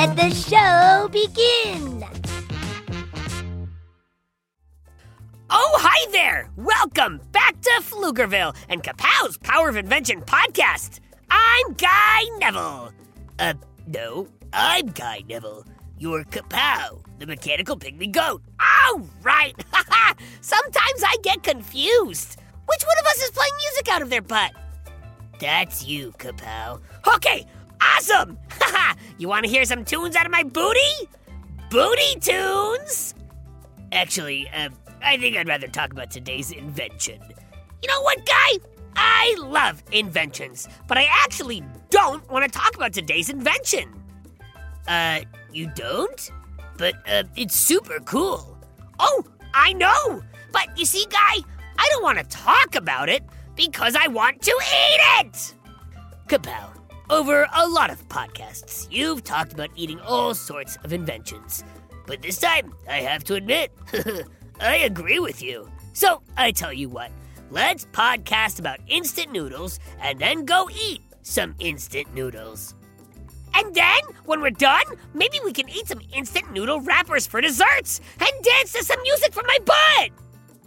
Let the show begin. Oh, hi there! Welcome back to Pflugerville and Kapow's Power of Invention podcast. I'm Guy Neville. Uh, no, I'm Guy Neville. You're Kapow, the mechanical pygmy goat. Oh, right. Sometimes I get confused. Which one of us is playing music out of their butt? That's you, Kapow. Okay, awesome! you want to hear some tunes out of my booty? Booty tunes? Actually, uh, I think I'd rather talk about today's invention. You know what, guy? I love inventions, but I actually don't want to talk about today's invention. Uh, you don't? But, uh, it's super cool. Oh, I know! But you see, guy, I don't want to talk about it because I want to eat it! Kapow, over a lot of podcasts, you've talked about eating all sorts of inventions. But this time, I have to admit, I agree with you. So I tell you what, let's podcast about instant noodles and then go eat some instant noodles. And then, when we're done, maybe we can eat some instant noodle wrappers for desserts and dance to some music from my butt.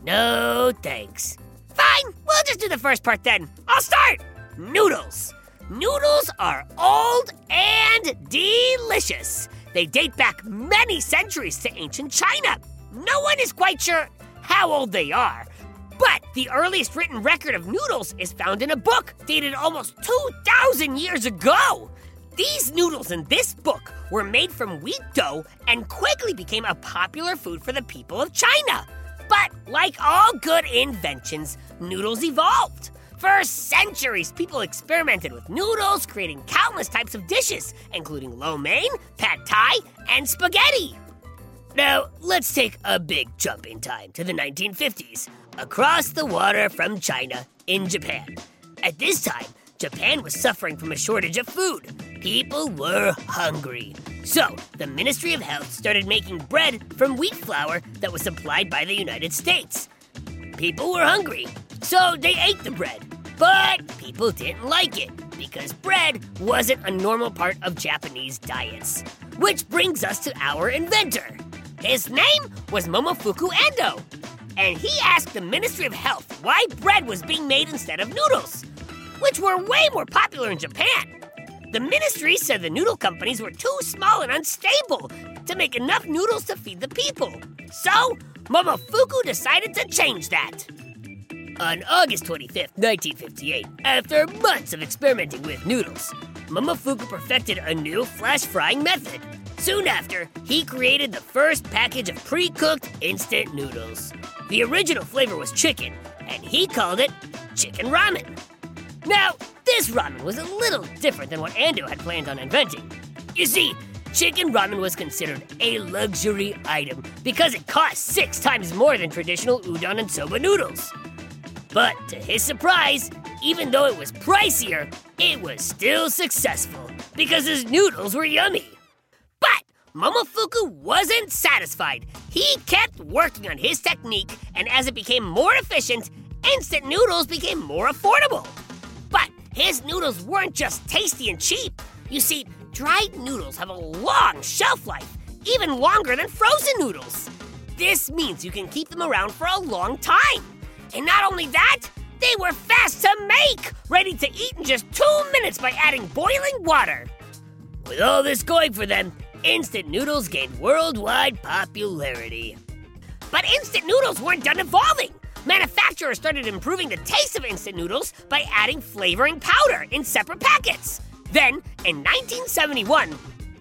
No, thanks. Fine, we'll just do the first part then. I'll start. Noodles. Noodles are old and delicious. They date back many centuries to ancient China. No one is quite sure how old they are, but the earliest written record of noodles is found in a book dated almost 2,000 years ago. These noodles in this book were made from wheat dough and quickly became a popular food for the people of China. But like all good inventions, noodles evolved. For centuries, people experimented with noodles, creating countless types of dishes, including lo mein, pad thai, and spaghetti. Now, let's take a big jump in time to the 1950s, across the water from China in Japan. At this time, Japan was suffering from a shortage of food. People were hungry. So, the Ministry of Health started making bread from wheat flour that was supplied by the United States. People were hungry, so they ate the bread. But people didn't like it because bread wasn't a normal part of Japanese diets. Which brings us to our inventor. His name was Momofuku Ando, and he asked the Ministry of Health why bread was being made instead of noodles, which were way more popular in Japan. The ministry said the noodle companies were too small and unstable to make enough noodles to feed the people. So, Momofuku decided to change that. On August 25th, 1958, after months of experimenting with noodles, Momofuku perfected a new flash frying method. Soon after, he created the first package of pre cooked instant noodles. The original flavor was chicken, and he called it chicken ramen. Now, this ramen was a little different than what Ando had planned on inventing. You see, chicken ramen was considered a luxury item because it cost six times more than traditional udon and soba noodles. But to his surprise, even though it was pricier, it was still successful because his noodles were yummy. But Momofuku wasn't satisfied. He kept working on his technique, and as it became more efficient, instant noodles became more affordable. But his noodles weren't just tasty and cheap. You see, dried noodles have a long shelf life, even longer than frozen noodles. This means you can keep them around for a long time. And not only that, they were fast to make, ready to eat in just two minutes by adding boiling water. With all this going for them, instant noodles gained worldwide popularity. But instant noodles weren't done evolving. Manufacturers started improving the taste of instant noodles by adding flavoring powder in separate packets. Then, in 1971,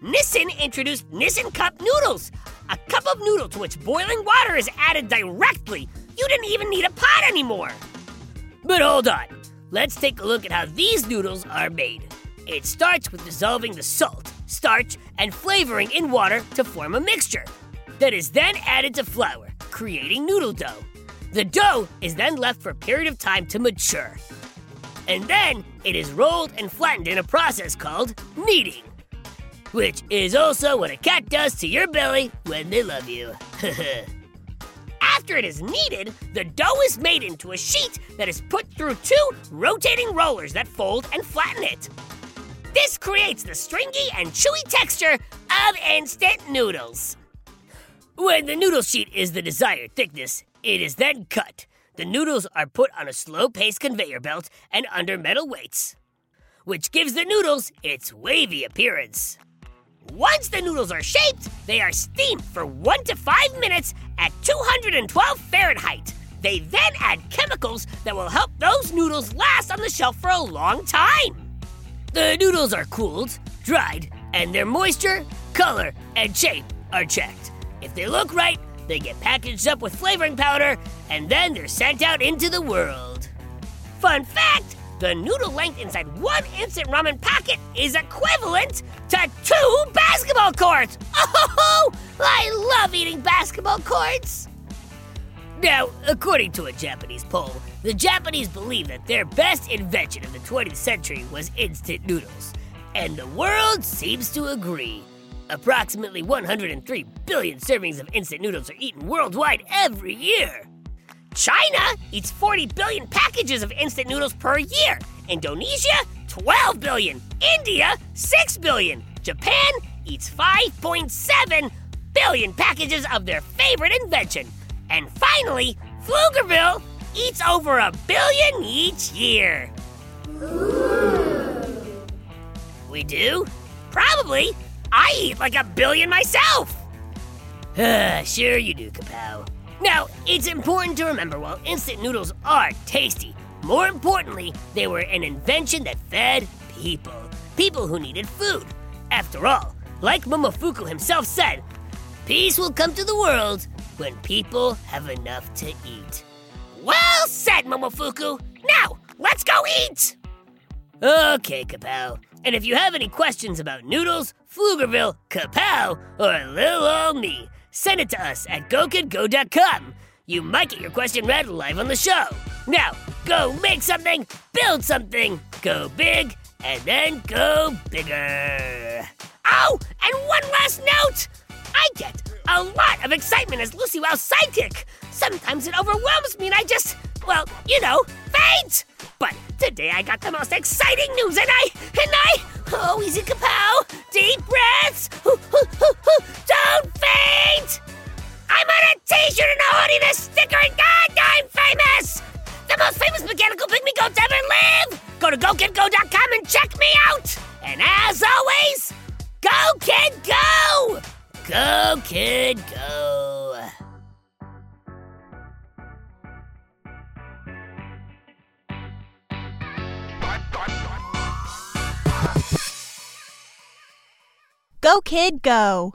Nissin introduced Nissin Cup Noodles, a cup of noodle to which boiling water is added directly. You didn't even need a pot anymore. But hold on. let's take a look at how these noodles are made. It starts with dissolving the salt, starch, and flavoring in water to form a mixture that is then added to flour, creating noodle dough. The dough is then left for a period of time to mature. And then it is rolled and flattened in a process called kneading, which is also what a cat does to your belly when they love you. After it is kneaded, the dough is made into a sheet that is put through two rotating rollers that fold and flatten it. This creates the stringy and chewy texture of instant noodles. When the noodle sheet is the desired thickness, it is then cut. The noodles are put on a slow paced conveyor belt and under metal weights, which gives the noodles its wavy appearance. Once the noodles are shaped, they are steamed for one to five minutes at 212 Fahrenheit. They then add chemicals that will help those noodles last on the shelf for a long time. The noodles are cooled, dried, and their moisture, color, and shape are checked. If they look right, they get packaged up with flavoring powder, and then they're sent out into the world. Fun fact the noodle length inside one instant ramen packet is equivalent to two basketball courts. Oh, I love eating basketball courts. Now, according to a Japanese poll, the Japanese believe that their best invention of the 20th century was instant noodles. And the world seems to agree. Approximately 103 billion servings of instant noodles are eaten worldwide every year. China eats 40 billion packages of instant noodles per year. Indonesia, 12 billion. India, 6 billion. Japan eats 5.7 billion packages of their favorite invention. And finally, Pflugerville eats over a billion each year. We do? Probably. I eat like a billion myself. sure you do, Kapow. Now, it's important to remember while instant noodles are tasty, more importantly, they were an invention that fed people. People who needed food. After all, like Momofuku himself said, peace will come to the world when people have enough to eat. Well said, Momofuku! Now, let's go eat! Okay, Kapow. And if you have any questions about noodles, Pflugerville, Kapow, or little old me, send it to us at gokidgo.com. You might get your question read live on the show. Now, go make something, build something, go big, and then go bigger. Oh, and one last note! I get a lot of excitement as Lucy Wow's sidekick. Sometimes it overwhelms me and I just, well, you know, faint. But today I got the most exciting news and I, and I, oh, easy kapow, deep breaths, don't faint! I'm on a t-shirt and a hoodie, the sticker, and God, I'm famous! The most famous mechanical pygmy goat to ever live! Go to GoKidGo.com and check me out! And as always, Go Kid Go! Go Kid Go! Go, kid, go!